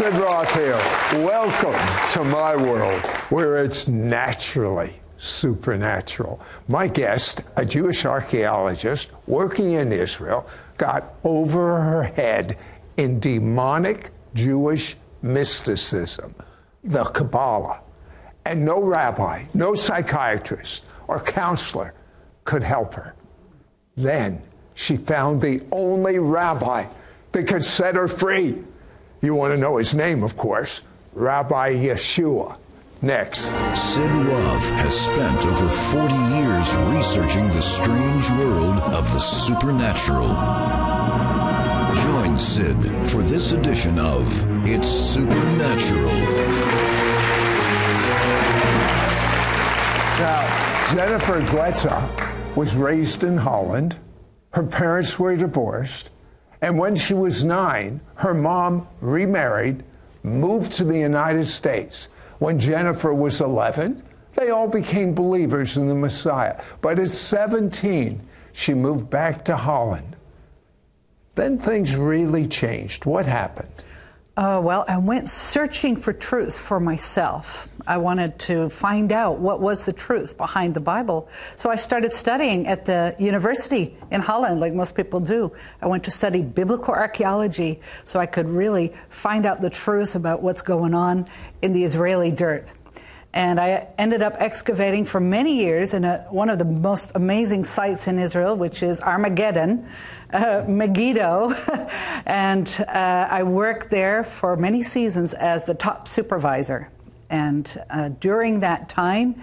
Sid Roth here. Welcome to my world where it's naturally supernatural. My guest, a Jewish archaeologist working in Israel, got over her head in demonic Jewish mysticism, the Kabbalah. And no rabbi, no psychiatrist or counselor could help her. Then she found the only rabbi that could set her free. You want to know his name, of course Rabbi Yeshua. Next. Sid Roth has spent over 40 years researching the strange world of the supernatural. Join Sid for this edition of It's Supernatural. Now, Jennifer Guetta was raised in Holland. Her parents were divorced. And when she was nine, her mom remarried, moved to the United States. When Jennifer was 11, they all became believers in the Messiah. But at 17, she moved back to Holland. Then things really changed. What happened? Uh, well, I went searching for truth for myself. I wanted to find out what was the truth behind the Bible. So I started studying at the university in Holland, like most people do. I went to study biblical archaeology so I could really find out the truth about what's going on in the Israeli dirt. And I ended up excavating for many years in a, one of the most amazing sites in Israel, which is Armageddon, uh, Megiddo. and uh, I worked there for many seasons as the top supervisor. And uh, during that time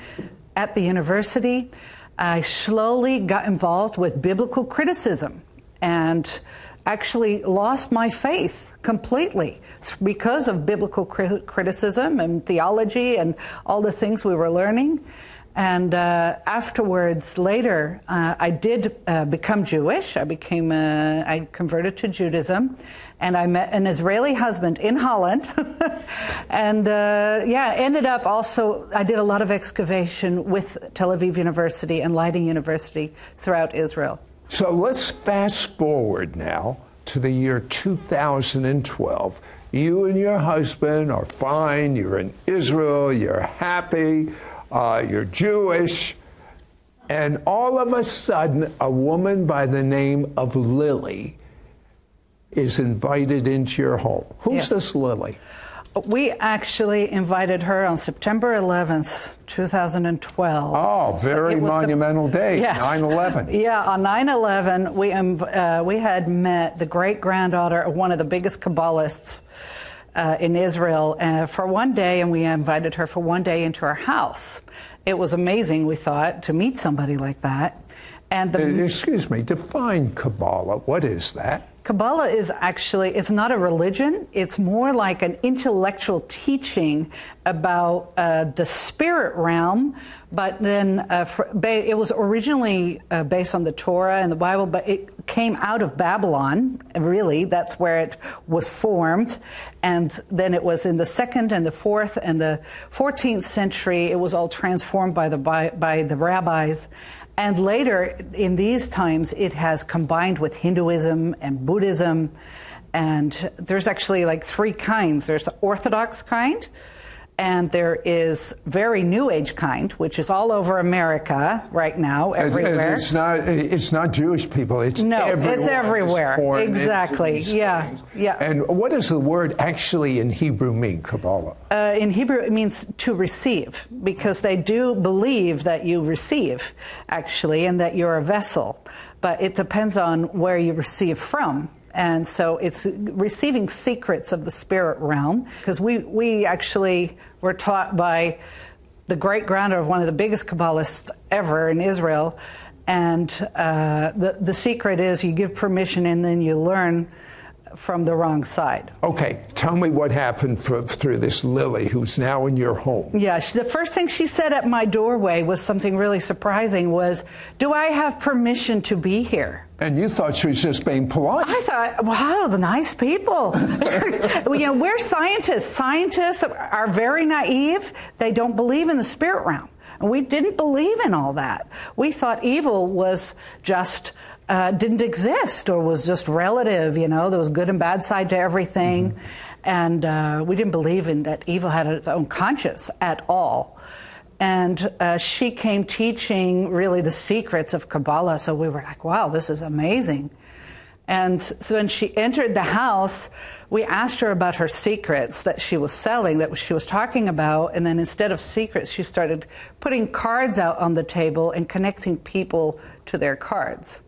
at the university, I slowly got involved with biblical criticism and actually lost my faith completely because of biblical criticism and theology and all the things we were learning. And uh, afterwards, later, uh, I did uh, become Jewish. I became, uh, I converted to Judaism, and I met an Israeli husband in Holland. and uh, yeah, ended up also, I did a lot of excavation with Tel Aviv University and Leiden University throughout Israel. So let's fast forward now to the year 2012. You and your husband are fine, you're in Israel, you're happy uh, you're Jewish. And all of a sudden, a woman by the name of Lily is invited into your home. Who's yes. this Lily? We actually invited her on September 11th, 2012. Oh, very so monumental the, day, yes. 9/11. Yeah, on 9/11, we um, uh, we had met the great granddaughter of one of the biggest Kabbalists uh, in Israel uh, for one day, and we invited her for one day into our house. It was amazing, we thought, to meet somebody like that. And the, excuse me, define Kabbalah. What is that? Kabbalah is actually, it's not a religion. It's more like an intellectual teaching about uh, the spirit realm. But then uh, for, it was originally uh, based on the Torah and the Bible, but it came out of Babylon, really. That's where it was formed. And then it was in the second and the fourth and the 14th century, it was all transformed by the, by, by the rabbis. And later, in these times, it has combined with Hinduism and Buddhism. And there's actually like three kinds there's the Orthodox kind, and there is very new age kind, which is all over America right now, everywhere. It's, not. It's not Jewish people. It's no. Everywhere. It's everywhere. Exactly. Yeah. Things. Yeah. And what does the word actually in Hebrew mean, Kabbalah? Uh, in Hebrew, it means to receive, because they do believe that you receive, actually, and that you're a vessel. But it depends on where you receive from. And so it's receiving secrets of the spirit realm because we, we actually were taught by the great granddaughter of one of the biggest Kabbalists ever in Israel. And uh, the, the secret is you give permission and then you learn from the wrong side. Okay, tell me what happened for, through this Lily, who's now in your home. Yeah, the first thing she said at my doorway was something really surprising. Was, "Do I have permission to be here?" And you thought she was just being polite. I thought, wow, the nice people. you know, we're scientists. Scientists are very naive. They don't believe in the spirit realm. And we didn't believe in all that. We thought evil was just uh, didn't exist or was just relative, you know, there was good and bad side to everything. Mm-hmm. And uh, we didn't believe in that evil had its own conscience at all. And uh, she came teaching really the secrets of Kabbalah. So we were like, wow, this is amazing. And so when she entered the house, we asked her about her secrets that she was selling, that she was talking about. And then instead of secrets, she started putting cards out on the table and connecting people to their cards.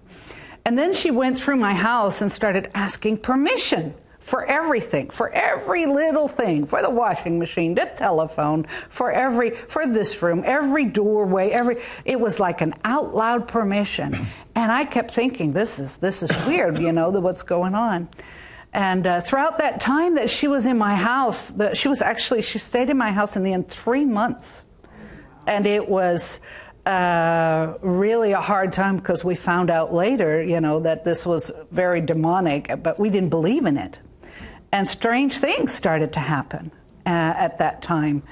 And then she went through my house and started asking permission for everything, for every little thing, for the washing machine, the telephone, for every for this room, every doorway, every it was like an out loud permission. And I kept thinking, this is this is weird, you know, what's going on. And uh, throughout that time that she was in my house, that she was actually she stayed in my house in the end three months, and it was. Uh, really a hard time because we found out later, you know, that this was very demonic, but we didn't believe in it. And strange things started to happen uh, at that time.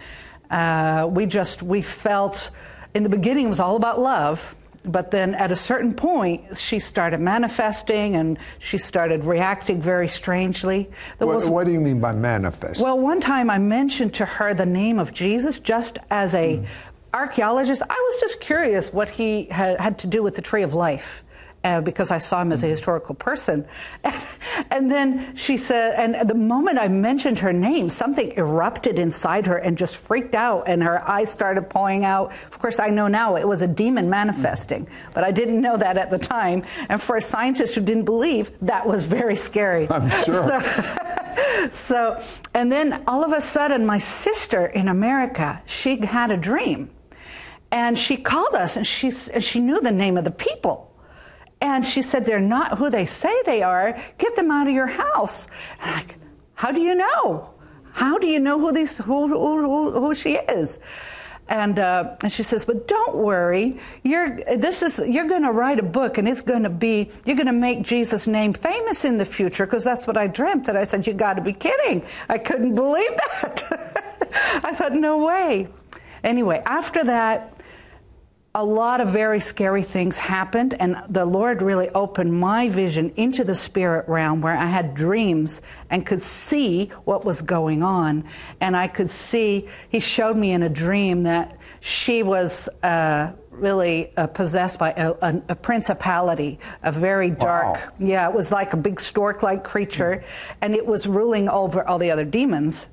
Uh, we just, we felt, in the beginning it was all about love, but then at a certain point she started manifesting and she started reacting very strangely. What, was, what, do you mean by manifest? Well, one time I mentioned to her the name of Jesus just as a mm. archaeologist. I was just curious what he had, had to do with the tree of life uh, because I saw him as a historical person. And, and, then she said, and the moment I mentioned her name, something erupted inside her and just freaked out, and her eyes started pouring out. Of course, I know now it was a demon manifesting, but I didn't know that at the time. And for a scientist who didn't believe, that was very scary. I'm sure. So, so and then all of a sudden, my sister in America, she had a dream. And she called us and she, and she knew the name of the people. And she said, They're not who they say they are. Get them out of your house. And like, How do you know? How do you know who, these, who, who, who she is? And, uh, and she says, but don't worry. You're, this is, you're going to write a book and it's going to be, you're going to make Jesus' name famous in the future because that's what I dreamt. And I said, you got to be kidding. I couldn't believe that. I thought, no way. Anyway, after that, a lot of very scary things happened, and the Lord really opened my vision into the spirit realm where I had dreams and could see what was going on. And I could see, He showed me in a dream that she was. Uh, really uh, possessed by a, a, a, principality, a very dark. Wow. Yeah, it was like a big stork like creature, and it was ruling over all the other demons.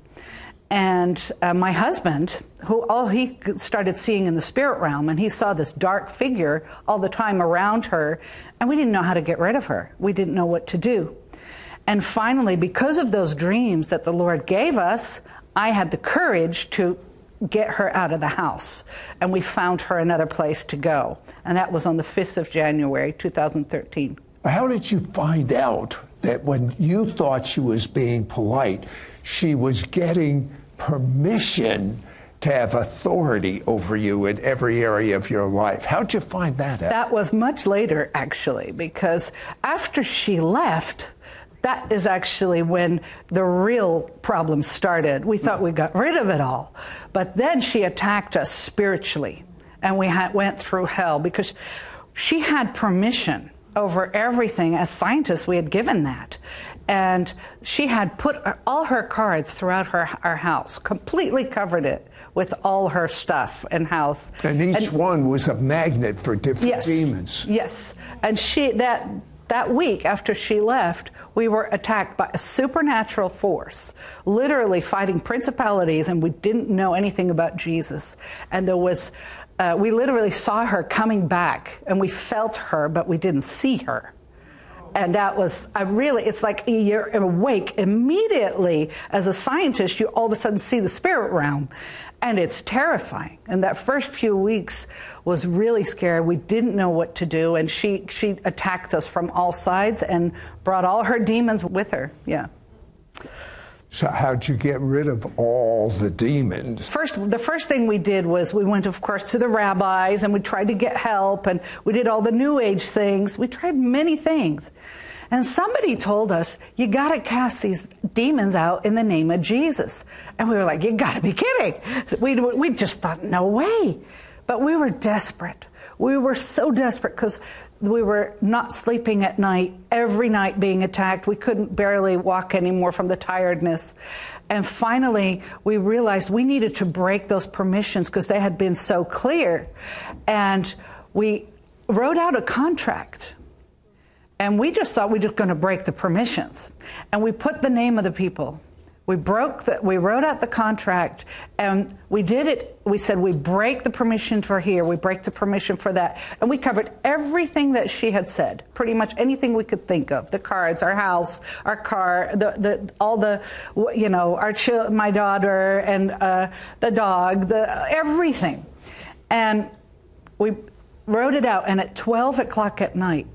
And uh, my husband, who all he started seeing in the spirit realm, and he saw this dark figure all the time around her, and we didn't know how to get rid of her. We didn't know what to do. And finally, because of those dreams that the Lord gave us, I had the courage to get her out of the house. And we found her another place to go. And that was on the 5th of January, 2013. How did you find out that when you thought she was being polite, she was getting permission to have authority over you in every area of your life. How'd you find that out? That was much later, actually, because after she left, that is actually when the real problem started. We thought we got rid of it all. But then she attacked us spiritually, and we had, went through hell because she had permission over everything. As scientists, we had given that and she had put all her cards throughout her our house, completely covered it with all her stuff and house. And each and, one was a magnet for different yes, demons. Yes, and she that that week after she left, we were attacked by a supernatural force, literally fighting principalities, and we didn't know anything about Jesus. And there was, uh, we literally saw her coming back, and we felt her, but we didn't see her and that was I really it's like you're awake immediately. As a scientist you all of a sudden see the spirit realm. And it's terrifying. And that first few weeks was really scary. We didn't know what to do. And she she attacked us from all sides and brought all her demons with her. Yeah so how'd you get rid of all the demons? First, the first thing we did was we went, of course, to the rabbis and we tried to get help and we did all the New Age things. We tried many things. And somebody told us, you got to cast these demons out in the name of Jesus. And we were like, you got to be kidding. We, we just thought, no way. But we were desperate. We were so desperate because we were not sleeping at night, every night being attacked. We couldn't barely walk anymore from the tiredness. And finally, we realized we needed to break those permissions because they had been so clear. And we wrote out a contract. And we just thought we were just going to break the permissions. And we put the name of the people we broke the, we wrote out the contract and we did it. We said we break the permission for here, we break the permission for that. And we covered everything that she had said, pretty much anything we could think of the cards, our house, our car, the, the, all the, you know, our ch- my daughter and uh, the dog, the, everything. And we wrote it out. And at 12 o'clock at night,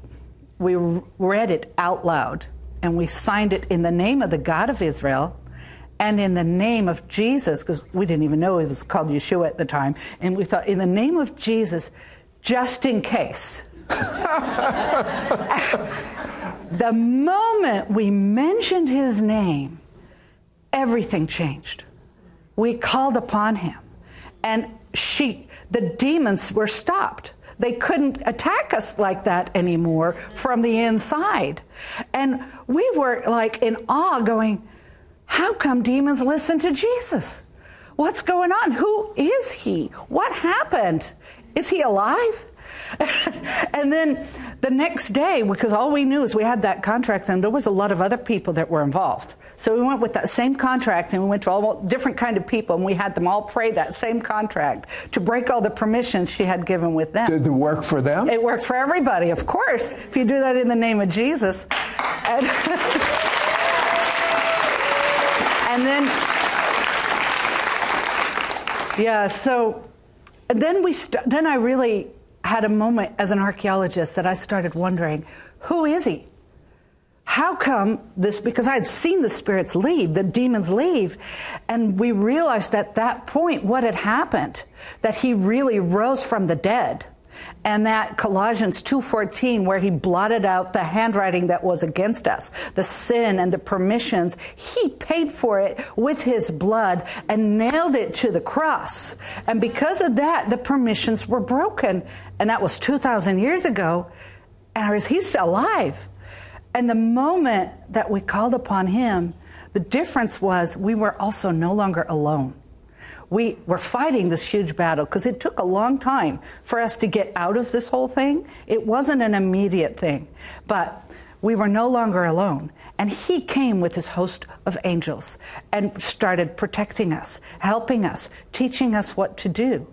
we read it out loud and we signed it in the name of the God of Israel and in the name of Jesus, because we didn't even know it was called Yeshua at the time, and we thought, in the name of Jesus, just in case. the moment we mentioned his name, everything changed. We called upon him, and she, the demons were stopped. They couldn't attack us like that anymore from the inside. And we were like in awe, going, how come demons listen to Jesus? What's going on? Who is he? What happened? Is he alive? and then the next day, because all we knew is we had that contract, and there was a lot of other people that were involved. So we went with that same contract, and we went to all different kind of people, and we had them all pray that same contract to break all the permissions she had given with them. Did it work for them? It worked for everybody, of course. If you do that in the name of Jesus. And then, yeah, so then we, st- then I really had a moment as an archaeologist that I started wondering, who is he? How come this? Because I had seen the spirits leave, the demons leave, and we realized at that point what had happened, that he really rose from the dead and that Colossians 2:14 where he blotted out the handwriting that was against us, the sin and the permissions, he paid for it with his blood and nailed it to the cross. And because of that, the permissions were broken, and that was 2000 years ago, and he's still alive. And the moment that we called upon him, the difference was we were also no longer alone we were fighting this huge battle because it took a long time for us to get out of this whole thing. It wasn't an immediate thing, but we were no longer alone. And he came with his host of angels and started protecting us, helping us, teaching us what to do.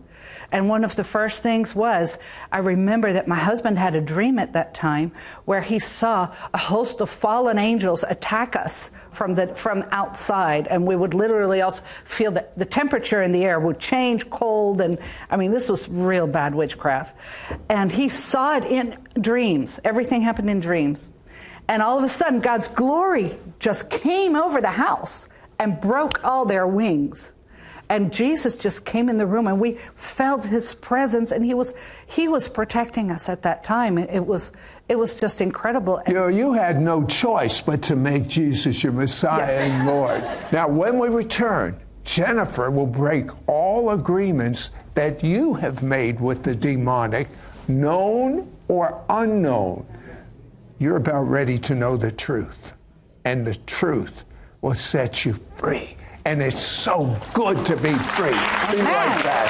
And one of the first things was I remember that my husband had a dream at that time where he saw a host of fallen angels attack us from, the, from outside. And we would literally also feel that the temperature in the air would change cold. And I mean, this was real bad witchcraft. And he saw it in dreams. Everything happened in dreams. And all of a sudden, God's glory just came over the house and broke all their wings and Jesus just came in the room and we felt his presence and he was he was protecting us at that time. It was it was just incredible. You know you had no choice but to make Jesus your Messiah yes. and Lord. Now when we return Jennifer will break all agreements that you have made with the demonic known or unknown. You're about ready to know the truth. And the truth will set you free and it's so good to be free. Be right back.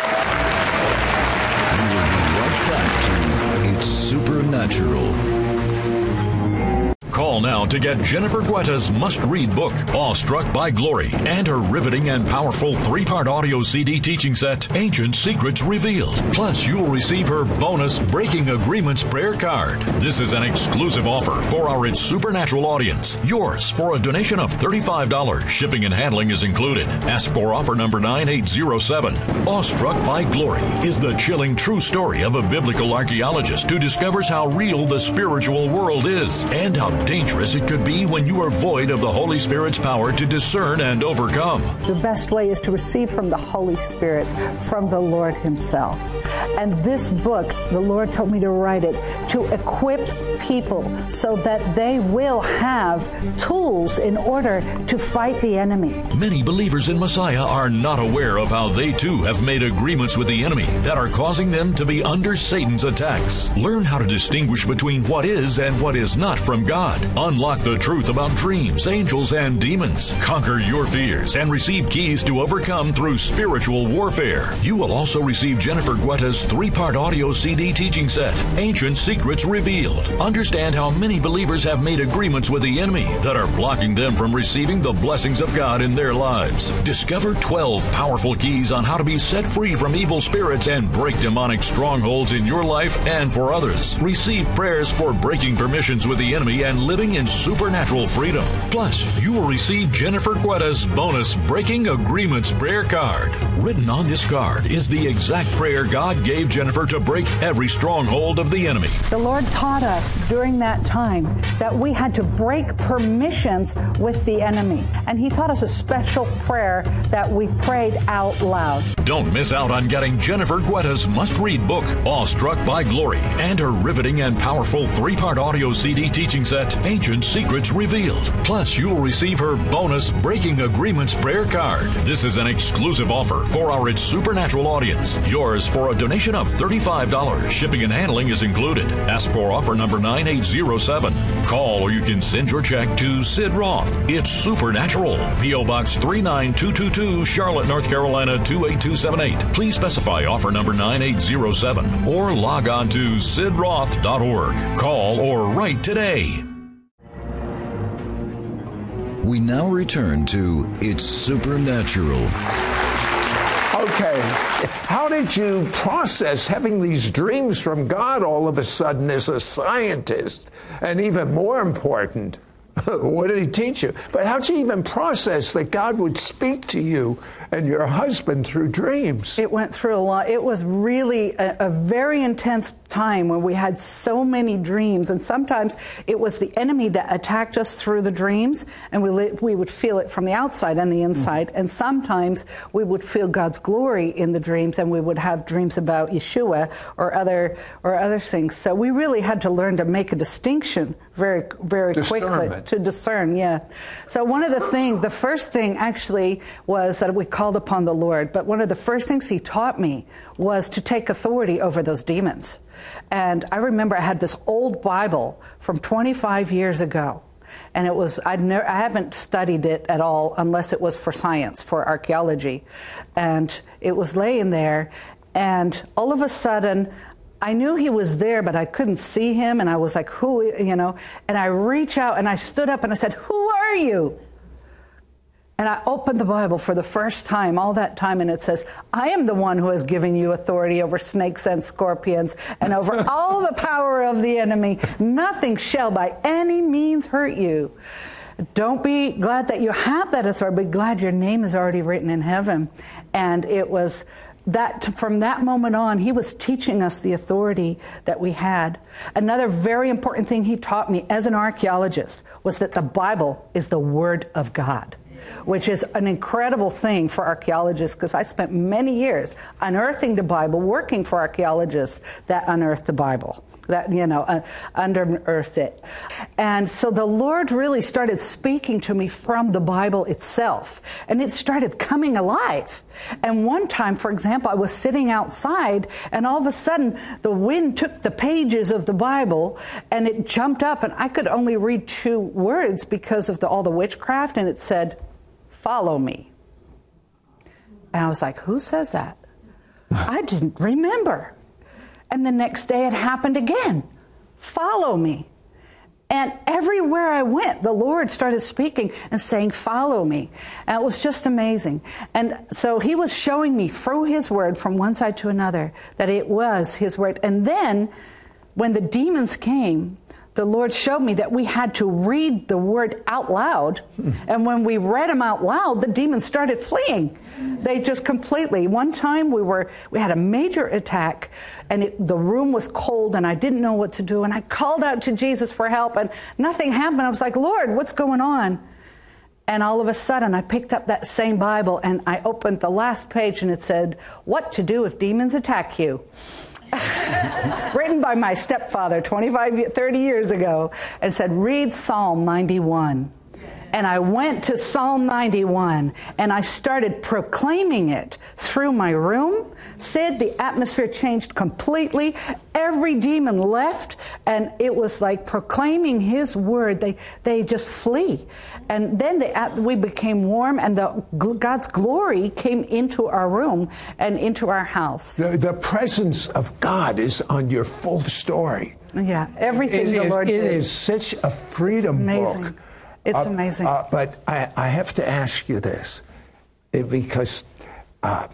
We will be right back to It's Supernatural. Call now to get Jennifer Guetta's must read book, Awestruck by Glory, and her riveting and powerful three part audio CD teaching set, Ancient Secrets Revealed. Plus, you'll receive her bonus Breaking Agreements prayer card. This is an exclusive offer for our It's Supernatural audience. Yours for a donation of $35. Shipping and handling is included. Ask for offer number 9807. Awestruck by Glory is the chilling true story of a biblical archaeologist who discovers how real the spiritual world is and how dangerous it could be when you are void of the Holy Spirit's power to discern and overcome. The best way is to receive from the Holy Spirit, from the Lord Himself. And this book, the Lord told me to write it to equip people so that they will have tools in order to fight the enemy. Many believers in Messiah are not aware of how they too have made agreements with the enemy that are causing them to be under Satan's attacks. Learn how to distinguish between what is and what is not from God. Unlock the truth about dreams, angels, and demons. Conquer your fears and receive keys to overcome through spiritual warfare. You will also receive Jennifer Guetta's three part audio CD teaching set, Ancient Secrets Revealed. Understand how many believers have made agreements with the enemy that are blocking them from receiving the blessings of God in their lives. Discover 12 powerful keys on how to be set free from evil spirits and break demonic strongholds in your life and for others. Receive prayers for breaking permissions with the enemy and living in supernatural freedom. Plus, you will receive Jennifer Guetta's bonus Breaking Agreements prayer card. Written on this card is the exact prayer God gave Jennifer to break every stronghold of the enemy. The Lord taught us during that time that we had to break permissions with the enemy. And He taught us a special prayer that we prayed out loud. Don't miss out on getting Jennifer Guetta's must read book, Awestruck by Glory, and her riveting and powerful three part audio CD teaching set, Ancient Secrets Revealed. Plus, you'll receive her bonus Breaking Agreements prayer card. This is an exclusive offer for our It's Supernatural audience. Yours for a donation of $35. Shipping and handling is included. Ask for offer number 9807. Call or you can send your check to Sid Roth. It's Supernatural. P.O. Box 39222, Charlotte, North Carolina 28278. Please specify offer number 9807 or log on to sidroth.org. Call or write today. We now return to It's Supernatural. Okay, how did you process having these dreams from God all of a sudden as a scientist? And even more important, what did he teach you? But how'd you even process that God would speak to you and your husband through dreams? It went through a lot. It was really a, a, very intense time when we had so many dreams, and sometimes it was the enemy that attacked us through the dreams, and we li- we would feel it from the outside and the inside. Mm-hmm. And sometimes we would feel God's glory in the dreams, and we would have dreams about Yeshua or other or other things. So we really had to learn to make a distinction very very quickly to discern. Yeah. So one of the things, the first thing actually was that we called upon the Lord. But one of the first things he taught me was to take authority over those demons. And I remember I had this old Bible from 25 years ago. And it was, I'd I haven't studied it at all unless it was for science, for archaeology. And it was laying there. And all of a sudden, I knew he was there, but I couldn't see him. And I was like, who, you know? And I reach out and I stood up and I said, Who are you? And I opened the Bible for the first time, all that time, and it says, I am the one who has given you authority over snakes and scorpions and over all the power of the enemy. Nothing shall by any means hurt you. Don't be glad that you have that authority, but glad your name is already written in heaven. And it was that from that moment on, he was teaching us the authority that we had. Another very important thing he taught me as an archaeologist was that the Bible is the Word of God which is an incredible thing for archaeologists because I spent many years unearthing the Bible, working for archaeologists that unearthed the Bible that you know uh, unearthed it. And so the lord really started speaking to me from the bible itself and it started coming alive. And one time for example i was sitting outside and all of a sudden the wind took the pages of the bible and it jumped up and i could only read two words because of the, all the witchcraft and it said Follow me. And I was like, Who says that? I didn't remember. And the next day it happened again. Follow me. And everywhere I went, the Lord started speaking and saying, Follow me. And it was just amazing. And so He was showing me through His word from one side to another that it was His word. And then when the demons came, the Lord showed me that we had to read the word out loud. Hmm. And when we read them out loud, the demons started fleeing. They just completely. One time we were we had a major attack and it, the room was cold and I didn't know what to do and I called out to Jesus for help and nothing happened. I was like, "Lord, what's going on?" And all of a sudden, I picked up that same Bible and I opened the last page and it said, What to do if demons attack you. written by my stepfather 25, 30 years ago, and said, Read Psalm 91 and I went to Psalm 91 and I started proclaiming it through my room. Said the atmosphere changed completely. Every demon left, and it was like proclaiming His word. They they just flee, and then they, we became warm, and the God's glory came into our room and into our house. The, the presence of God is on your full story. Yeah, everything it, the Lord it did. It is such a freedom book it's uh, amazing. Uh, but I, I, have to ask you this it, because uh,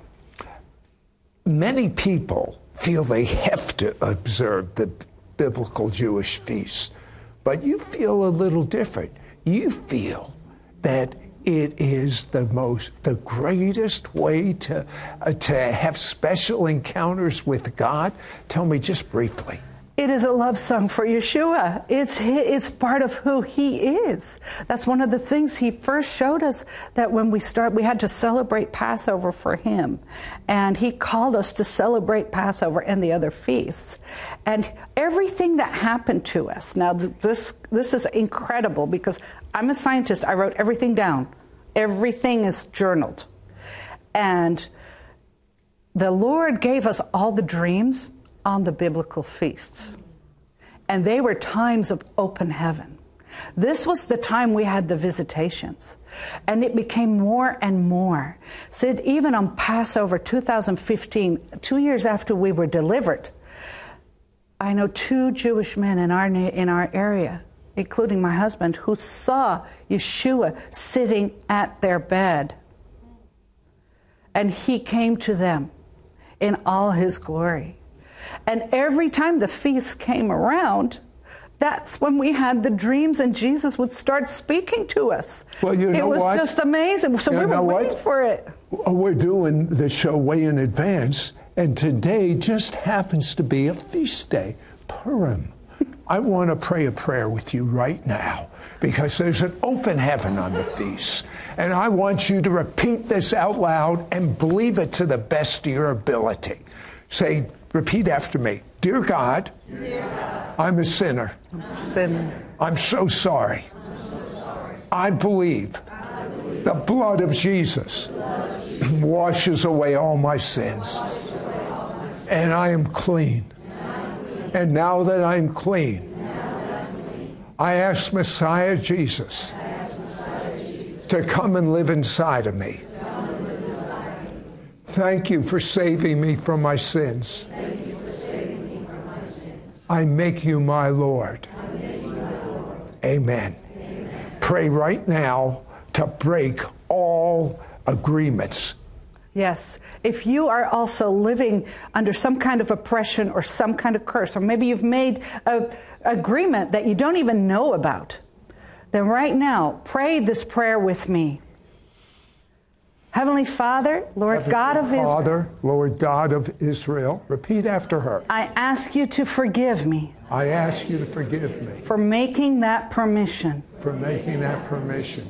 many people feel they have to observe the biblical Jewish feast, but you feel a little different. You feel that it is the most, the greatest way to, uh, to have special encounters with God. Tell me just briefly. It is a love song for Yeshua. It's it's part of who he is. That's one of the things he first showed us that when we start we had to celebrate Passover for him. And he called us to celebrate Passover and the other feasts. And everything that happened to us. Now this this is incredible because I'm a scientist. I wrote everything down. Everything is journaled. And the Lord gave us all the dreams on the biblical feasts. And they were times of open heaven. This was the time we had the visitations. And it became more and more. Said even on Passover 2015, two years after we were delivered, I know two Jewish men in our, in our area, including my husband, who saw Yeshua sitting at their bed. And he came to them in all his glory. And every time the feast came around, that's when we had the dreams and Jesus would start speaking to us. Well, you know It was what? just amazing. So You we were waiting what? for it. Oh, we're doing the show way in advance, and today just happens to be a feast day, Purim. I want to pray a prayer with you right now because there's an open heaven on the feast. And I want you to repeat this out loud and believe it to the best of your ability. Say, repeat after me Dear God, Dear God I'm a sinner. Sin. I'm so sorry. I believe the blood of Jesus washes away all my sins. And I am clean. And now that I'm clean, I ask Messiah Jesus to come and live inside of me. Thank you for saving me from my sins. I make you my Lord. Amen. Pray right now to break all agreements. Yes. If you are also living under some kind of oppression or some kind of curse, or maybe you've made an agreement that you don't even know about, then right now, pray this prayer with me. Heavenly Father, Lord God of Israel, Father, Lord God of Israel, repeat after her. I ask you to forgive me I ask you to forgive me for making that permission. for making that permission.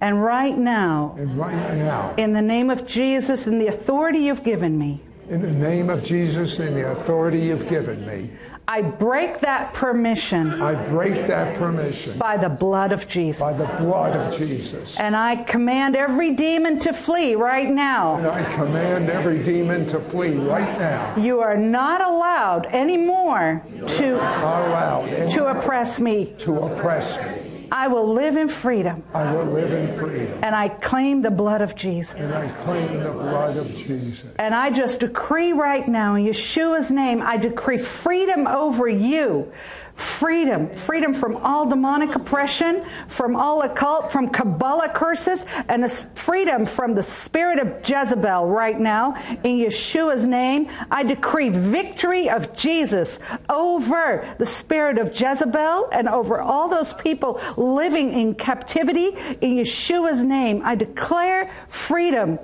And right now, And right now, in the name of Jesus and the authority you've given me, in the name of Jesus and the authority you've given me, I break that permission I break that permission by the blood of Jesus. by the blood of Jesus. And I command every demon to flee right now. And. I command every demon to flee right now. You are not allowed anymore to, allowed any- to oppress me. to oppress me. I will live in freedom. I will live in freedom. And I claim the blood of Jesus. And I claim the blood of Jesus. And I just decree right now in Yeshua's name, I decree freedom over you freedom. Freedom from all demonic oppression from all occult from kabbalah curses and a freedom from the spirit of jezebel right now. In yeshua's name i decree victory of jesus over the spirit of jezebel and over all those people living in captivity. In yeshua's name i declare freedom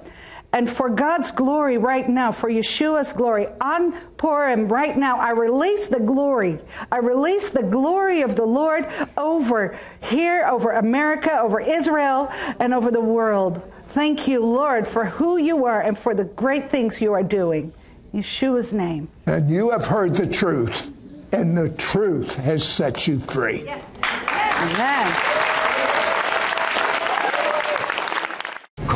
and for God's glory right now, for Yeshua's glory, on Purim right now, I release the glory. I release the glory of the Lord over here, over America, over Israel, and over the world. Thank you, Lord, for who you are and for the great things you are doing. Yeshua's name. And you have heard the truth, and the truth has set you free. Yes. Amen.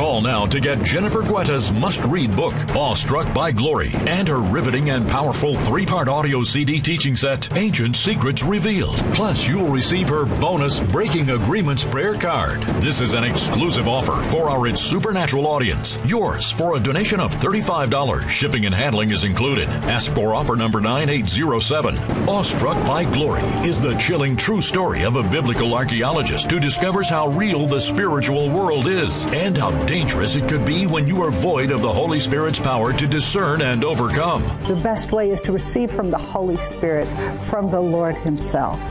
Call now to get Jennifer Guetta's must read book, Awestruck by Glory, and her riveting and powerful three part audio CD teaching set, Ancient Secrets Revealed. Plus, you'll receive her bonus Breaking Agreements prayer card. This is an exclusive offer for our It's Supernatural audience. Yours for a donation of $35. Shipping and handling is included. Ask for offer number 9807. Awestruck by Glory is the chilling true story of a biblical archaeologist who discovers how real the spiritual world is and how dangerous it could be when you are void of the Holy Spirit's power to discern and overcome. The best way is to receive from the Holy Spirit, from the Lord Himself.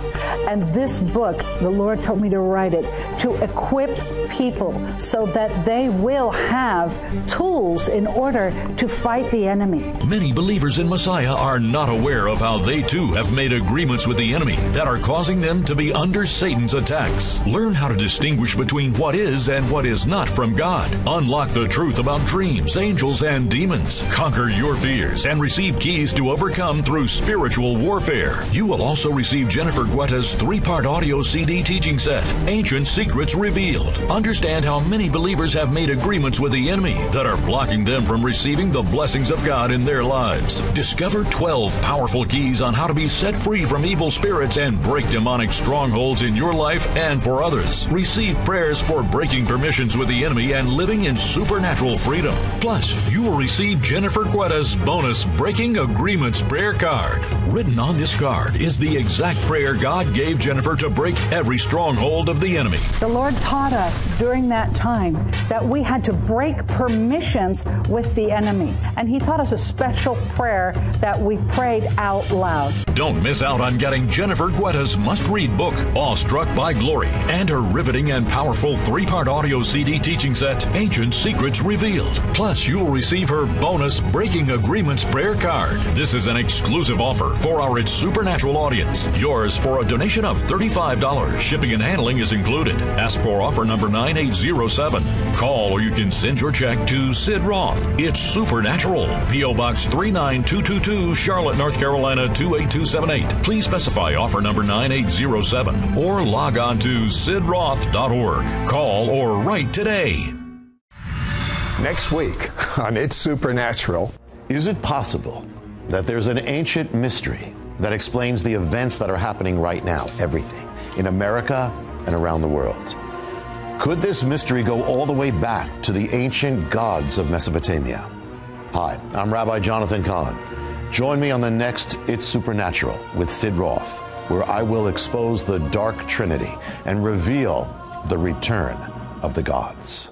And this book, the Lord told me to write it to equip people so that they will have tools in order to fight the enemy. Many believers in Messiah are not aware of how they too have made agreements with the enemy that are causing them to be under Satan's attacks. Learn how to distinguish between what is and what is not from God God. Unlock the truth about dreams, angels, and demons. Conquer your fears and receive keys to overcome through spiritual warfare. You will also receive Jennifer Guetta's three part audio CD teaching set, Ancient Secrets Revealed. Understand how many believers have made agreements with the enemy that are blocking them from receiving the blessings of God in their lives. Discover 12 powerful keys on how to be set free from evil spirits and break demonic strongholds in your life and for others. Receive prayers for breaking permissions with the enemy and living in supernatural freedom. Plus, you will receive Jennifer Guetta's bonus Breaking Agreements prayer card. Written on this card is the exact prayer God gave Jennifer to break every stronghold of the enemy. The Lord taught us during that time that we had to break permissions with the enemy. And He taught us a special prayer that we prayed out loud. Don't miss out on getting Jennifer Guetta's must read book, Awestruck by Glory, and her riveting and powerful three part audio CD teaching set Ancient Secrets Revealed. Plus, you'll receive her bonus Breaking Agreements prayer card. This is an exclusive offer for our It's Supernatural audience. Yours for a donation of $35. Shipping and handling is included. Ask for offer number 9807. Call or you can send your check to Sid Roth. It's Supernatural. P.O. Box 39222, Charlotte, North Carolina 28278. Please specify offer number 9807 or log on to sidroth.org. Call or write today. Next week on It's Supernatural. Is it possible that there's an ancient mystery that explains the events that are happening right now, everything, in America and around the world? Could this mystery go all the way back to the ancient gods of Mesopotamia? Hi, I'm Rabbi Jonathan Cahn. Join me on the next It's Supernatural with Sid Roth, where I will expose the dark trinity and reveal the return of the gods.